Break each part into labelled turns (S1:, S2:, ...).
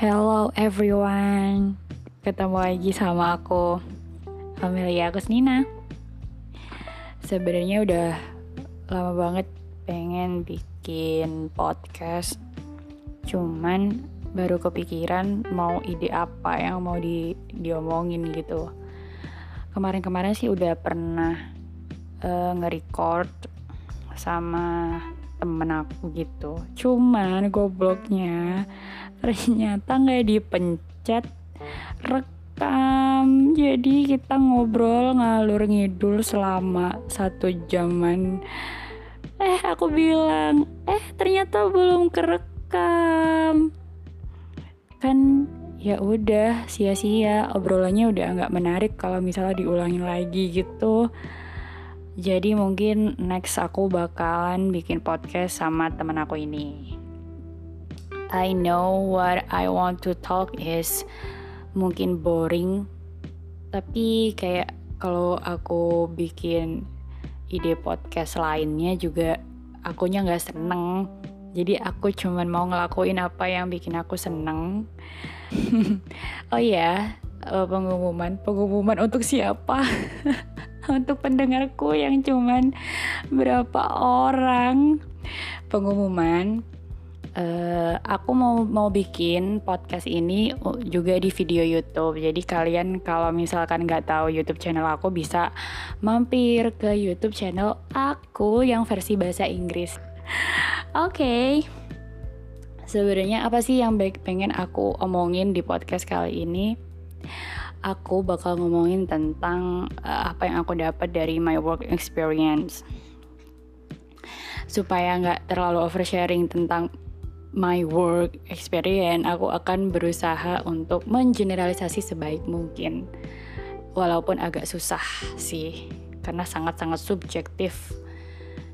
S1: Hello everyone, ketemu lagi sama aku Amelia Kusnina. Sebenarnya udah lama banget pengen bikin podcast, cuman baru kepikiran mau ide apa yang mau di diomongin gitu. Kemarin-kemarin sih udah pernah uh, nge-record sama temen aku gitu. Cuman gobloknya ternyata nggak dipencet rekam. Jadi kita ngobrol ngalur ngidul selama satu jaman. Eh aku bilang eh ternyata belum kerekam. Kan ya udah sia-sia. Obrolannya udah nggak menarik kalau misalnya diulangin lagi gitu jadi mungkin next aku bakalan bikin podcast sama temen aku ini. I know what I want to talk is mungkin boring, tapi kayak kalau aku bikin ide podcast lainnya juga akunya nggak seneng. Jadi aku cuman mau ngelakuin apa yang bikin aku seneng. oh iya, yeah, pengumuman, pengumuman untuk siapa? untuk pendengarku yang cuman berapa orang pengumuman uh, aku mau mau bikin podcast ini juga di video YouTube. Jadi kalian kalau misalkan nggak tahu YouTube channel aku bisa mampir ke YouTube channel aku yang versi bahasa Inggris. Oke. Okay. Sebenarnya apa sih yang baik pengen aku omongin di podcast kali ini? Aku bakal ngomongin tentang uh, apa yang aku dapat dari my work experience. Supaya nggak terlalu oversharing tentang my work experience aku akan berusaha untuk mengeneralisasi sebaik mungkin. Walaupun agak susah sih karena sangat-sangat subjektif.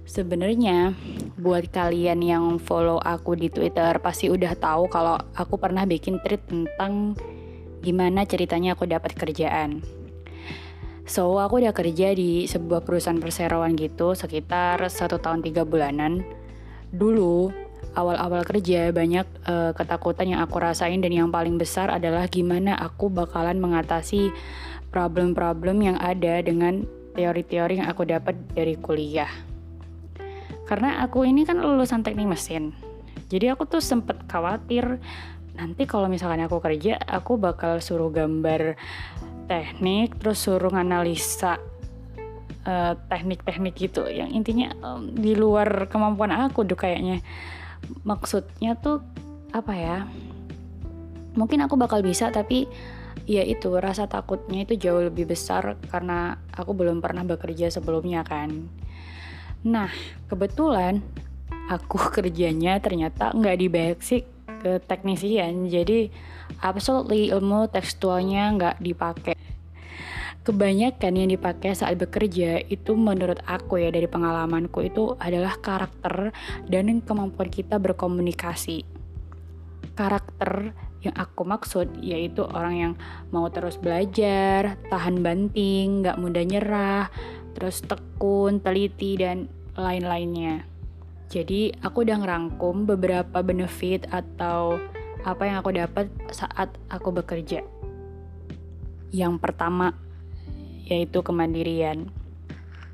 S1: Sebenarnya buat kalian yang follow aku di Twitter pasti udah tahu kalau aku pernah bikin tweet tentang gimana ceritanya aku dapat kerjaan. So, aku udah kerja di sebuah perusahaan perseroan gitu sekitar satu tahun tiga bulanan. Dulu, awal-awal kerja banyak uh, ketakutan yang aku rasain dan yang paling besar adalah gimana aku bakalan mengatasi problem-problem yang ada dengan teori-teori yang aku dapat dari kuliah. Karena aku ini kan lulusan teknik mesin. Jadi aku tuh sempet khawatir nanti kalau misalkan aku kerja aku bakal suruh gambar teknik terus suruh analisa eh, teknik-teknik gitu. Yang intinya um, di luar kemampuan aku tuh kayaknya. Maksudnya tuh apa ya mungkin aku bakal bisa tapi ya itu rasa takutnya itu jauh lebih besar karena aku belum pernah bekerja sebelumnya kan. Nah kebetulan aku kerjanya ternyata nggak di basic ke teknisian. Jadi absolutely ilmu tekstualnya nggak dipakai. Kebanyakan yang dipakai saat bekerja itu menurut aku ya dari pengalamanku itu adalah karakter dan kemampuan kita berkomunikasi. Karakter yang aku maksud yaitu orang yang mau terus belajar, tahan banting, nggak mudah nyerah, terus tekun, teliti dan lain-lainnya. Jadi aku udah ngerangkum beberapa benefit atau apa yang aku dapat saat aku bekerja. Yang pertama yaitu kemandirian.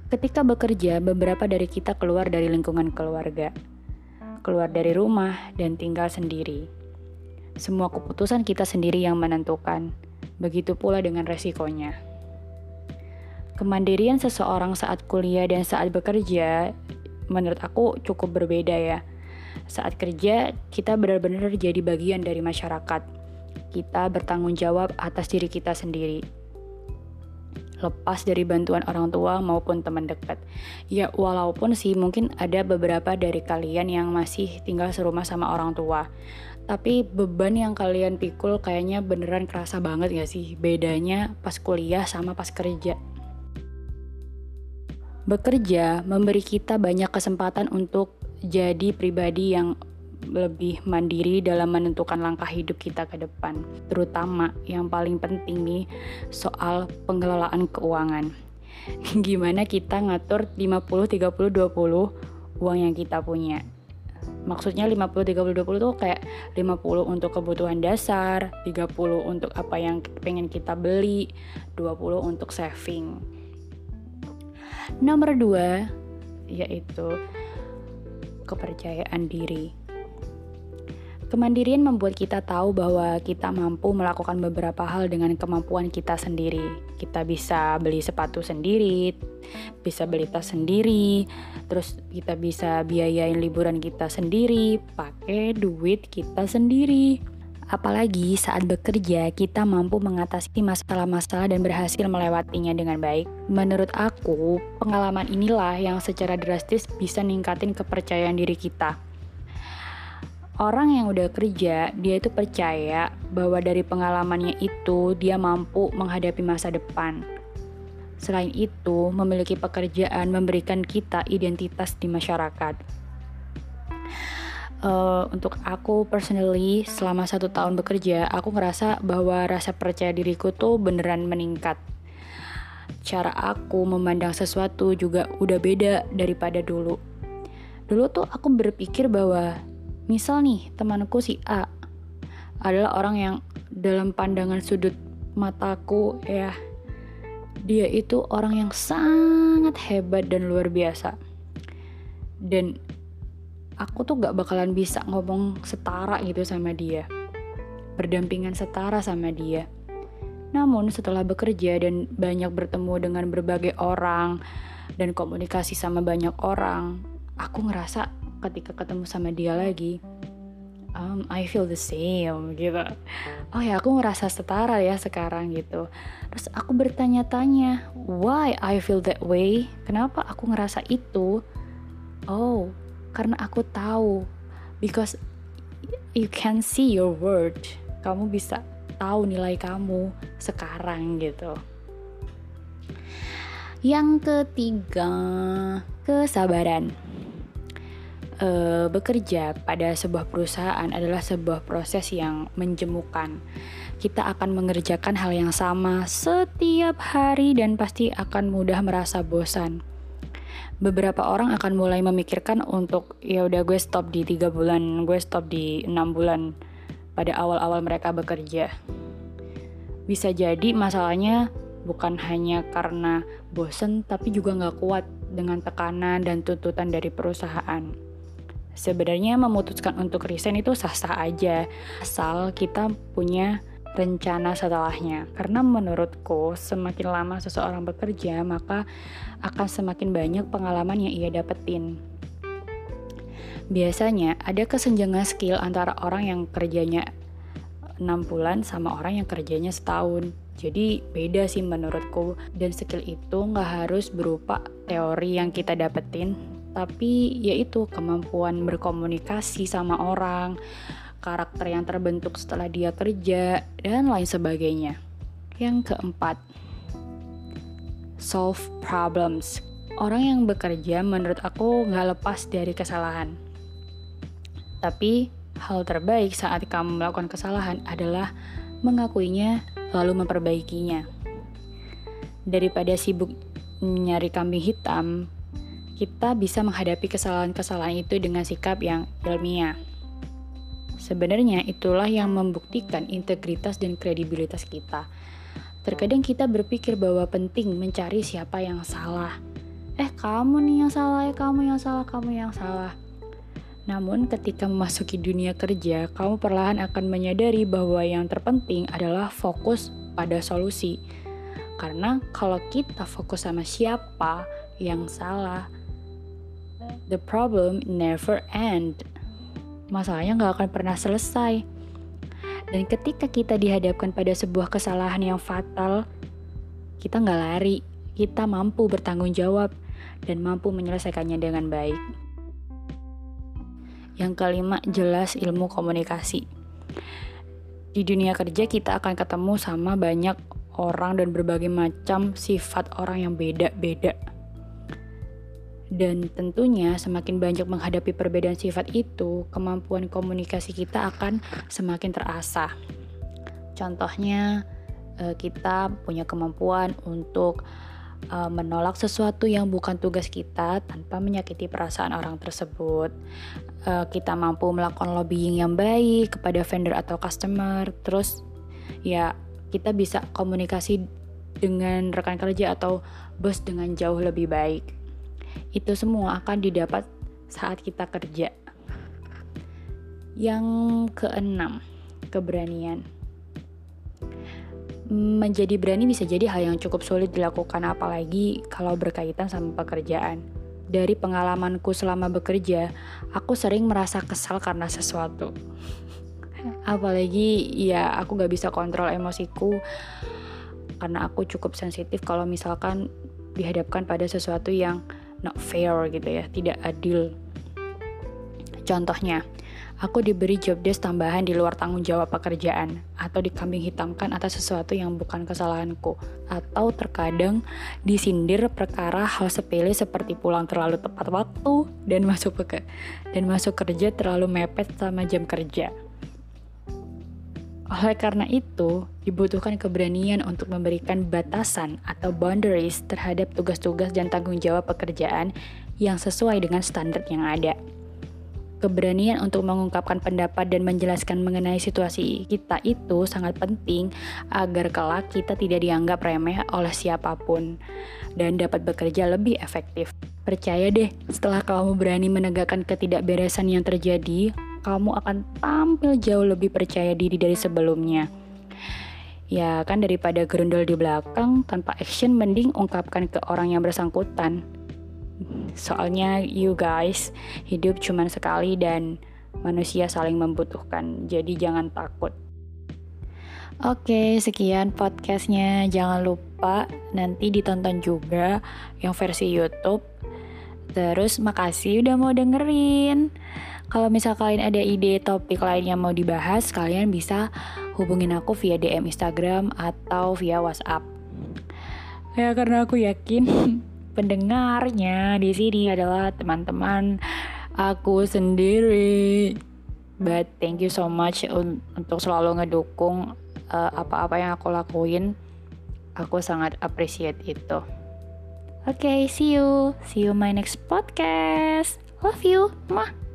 S1: Ketika bekerja, beberapa dari kita keluar dari lingkungan keluarga, keluar dari rumah dan tinggal sendiri. Semua keputusan kita sendiri yang menentukan. Begitu pula dengan resikonya. Kemandirian seseorang saat kuliah dan saat bekerja menurut aku cukup berbeda ya. Saat kerja, kita benar-benar jadi bagian dari masyarakat. Kita bertanggung jawab atas diri kita sendiri. Lepas dari bantuan orang tua maupun teman dekat. Ya, walaupun sih mungkin ada beberapa dari kalian yang masih tinggal serumah sama orang tua. Tapi beban yang kalian pikul kayaknya beneran kerasa banget gak sih? Bedanya pas kuliah sama pas kerja. Bekerja memberi kita banyak kesempatan untuk jadi pribadi yang lebih mandiri dalam menentukan langkah hidup kita ke depan. Terutama yang paling penting nih soal pengelolaan keuangan. Gimana kita ngatur 50 30 20 uang yang kita punya. Maksudnya 50 30 20 tuh kayak 50 untuk kebutuhan dasar, 30 untuk apa yang pengen kita beli, 20 untuk saving. Nomor 2 yaitu kepercayaan diri. Kemandirian membuat kita tahu bahwa kita mampu melakukan beberapa hal dengan kemampuan kita sendiri. Kita bisa beli sepatu sendiri, bisa beli tas sendiri, terus kita bisa biayain liburan kita sendiri, pakai duit kita sendiri. Apalagi saat bekerja, kita mampu mengatasi masalah-masalah dan berhasil melewatinya dengan baik. Menurut aku, pengalaman inilah yang secara drastis bisa ningkatin kepercayaan diri kita orang yang udah kerja, dia itu percaya bahwa dari pengalamannya itu dia mampu menghadapi masa depan. Selain itu, memiliki pekerjaan memberikan kita identitas di masyarakat. Uh, untuk aku personally, selama satu tahun bekerja, aku ngerasa bahwa rasa percaya diriku tuh beneran meningkat. Cara aku memandang sesuatu juga udah beda daripada dulu. Dulu tuh aku berpikir bahwa Misal nih, temanku si A adalah orang yang dalam pandangan sudut mataku ya dia itu orang yang sangat hebat dan luar biasa. Dan aku tuh gak bakalan bisa ngomong setara gitu sama dia. Berdampingan setara sama dia. Namun setelah bekerja dan banyak bertemu dengan berbagai orang dan komunikasi sama banyak orang, aku ngerasa ketika ketemu sama dia lagi um, I feel the same gitu oh ya aku ngerasa setara ya sekarang gitu terus aku bertanya-tanya why I feel that way kenapa aku ngerasa itu oh karena aku tahu because you can see your word kamu bisa tahu nilai kamu sekarang gitu yang ketiga kesabaran uh, bekerja pada sebuah perusahaan adalah sebuah proses yang menjemukan. Kita akan mengerjakan hal yang sama setiap hari dan pasti akan mudah merasa bosan. Beberapa orang akan mulai memikirkan untuk ya udah gue stop di tiga bulan, gue stop di enam bulan pada awal-awal mereka bekerja. Bisa jadi masalahnya bukan hanya karena bosen tapi juga nggak kuat dengan tekanan dan tuntutan dari perusahaan. Sebenarnya memutuskan untuk resign itu sah-sah aja, asal kita punya rencana setelahnya. Karena menurutku, semakin lama seseorang bekerja, maka akan semakin banyak pengalaman yang ia dapetin. Biasanya ada kesenjangan skill antara orang yang kerjanya 6 bulan sama orang yang kerjanya setahun. Jadi beda sih menurutku dan skill itu nggak harus berupa teori yang kita dapetin, tapi yaitu kemampuan berkomunikasi sama orang, karakter yang terbentuk setelah dia kerja, dan lain sebagainya. Yang keempat, solve problems. Orang yang bekerja menurut aku nggak lepas dari kesalahan. Tapi hal terbaik saat kamu melakukan kesalahan adalah mengakuinya lalu memperbaikinya. Daripada sibuk nyari kambing hitam, kita bisa menghadapi kesalahan-kesalahan itu dengan sikap yang ilmiah. Sebenarnya itulah yang membuktikan integritas dan kredibilitas kita. Terkadang kita berpikir bahwa penting mencari siapa yang salah. Eh, kamu nih yang salah, ya kamu yang salah, kamu yang salah. Namun, ketika memasuki dunia kerja, kamu perlahan akan menyadari bahwa yang terpenting adalah fokus pada solusi. Karena kalau kita fokus sama siapa yang salah, the problem never end. Masalahnya nggak akan pernah selesai. Dan ketika kita dihadapkan pada sebuah kesalahan yang fatal, kita nggak lari, kita mampu bertanggung jawab dan mampu menyelesaikannya dengan baik. Yang kelima, jelas ilmu komunikasi. Di dunia kerja kita akan ketemu sama banyak orang dan berbagai macam sifat orang yang beda-beda dan tentunya semakin banyak menghadapi perbedaan sifat itu, kemampuan komunikasi kita akan semakin terasah. Contohnya, eh, kita punya kemampuan untuk uh, menolak sesuatu yang bukan tugas kita tanpa menyakiti perasaan orang tersebut. Uh, kita mampu melakukan lobbying yang baik kepada vendor atau customer. Terus ya kita bisa komunikasi dengan rekan kerja atau bos dengan jauh lebih baik. Itu semua akan didapat saat kita kerja. Yang keenam, keberanian. Menjadi berani bisa jadi hal yang cukup sulit dilakukan apalagi kalau berkaitan sama pekerjaan. Dari pengalamanku selama bekerja, aku sering merasa kesal karena sesuatu. apalagi ya aku gak bisa kontrol emosiku karena aku cukup sensitif kalau misalkan dihadapkan pada sesuatu yang not fair gitu ya, tidak adil. Contohnya, aku diberi job desk tambahan di luar tanggung jawab pekerjaan, atau dikambing hitamkan atas sesuatu yang bukan kesalahanku, atau terkadang disindir perkara hal sepele seperti pulang terlalu tepat waktu dan masuk ke dan masuk kerja terlalu mepet sama jam kerja. Oleh karena itu, dibutuhkan keberanian untuk memberikan batasan atau boundaries terhadap tugas-tugas dan tanggung jawab pekerjaan yang sesuai dengan standar yang ada keberanian untuk mengungkapkan pendapat dan menjelaskan mengenai situasi kita itu sangat penting agar kelak kita tidak dianggap remeh oleh siapa pun dan dapat bekerja lebih efektif. Percaya deh, setelah kamu berani menegakkan ketidakberesan yang terjadi, kamu akan tampil jauh lebih percaya diri dari sebelumnya. Ya kan daripada gerundel di belakang tanpa action mending ungkapkan ke orang yang bersangkutan. Soalnya you guys, hidup cuma sekali dan manusia saling membutuhkan. Jadi jangan takut. Oke, sekian podcastnya. Jangan lupa nanti ditonton juga yang versi YouTube. Terus makasih udah mau dengerin. Kalau misal kalian ada ide topik lain yang mau dibahas, kalian bisa hubungin aku via DM Instagram atau via WhatsApp. Ya karena aku yakin pendengarnya di sini adalah teman-teman aku sendiri. But thank you so much un untuk selalu ngedukung uh, apa-apa yang aku lakuin. Aku sangat appreciate itu. Oke, okay, see you. See you my next podcast. Love you. Mah.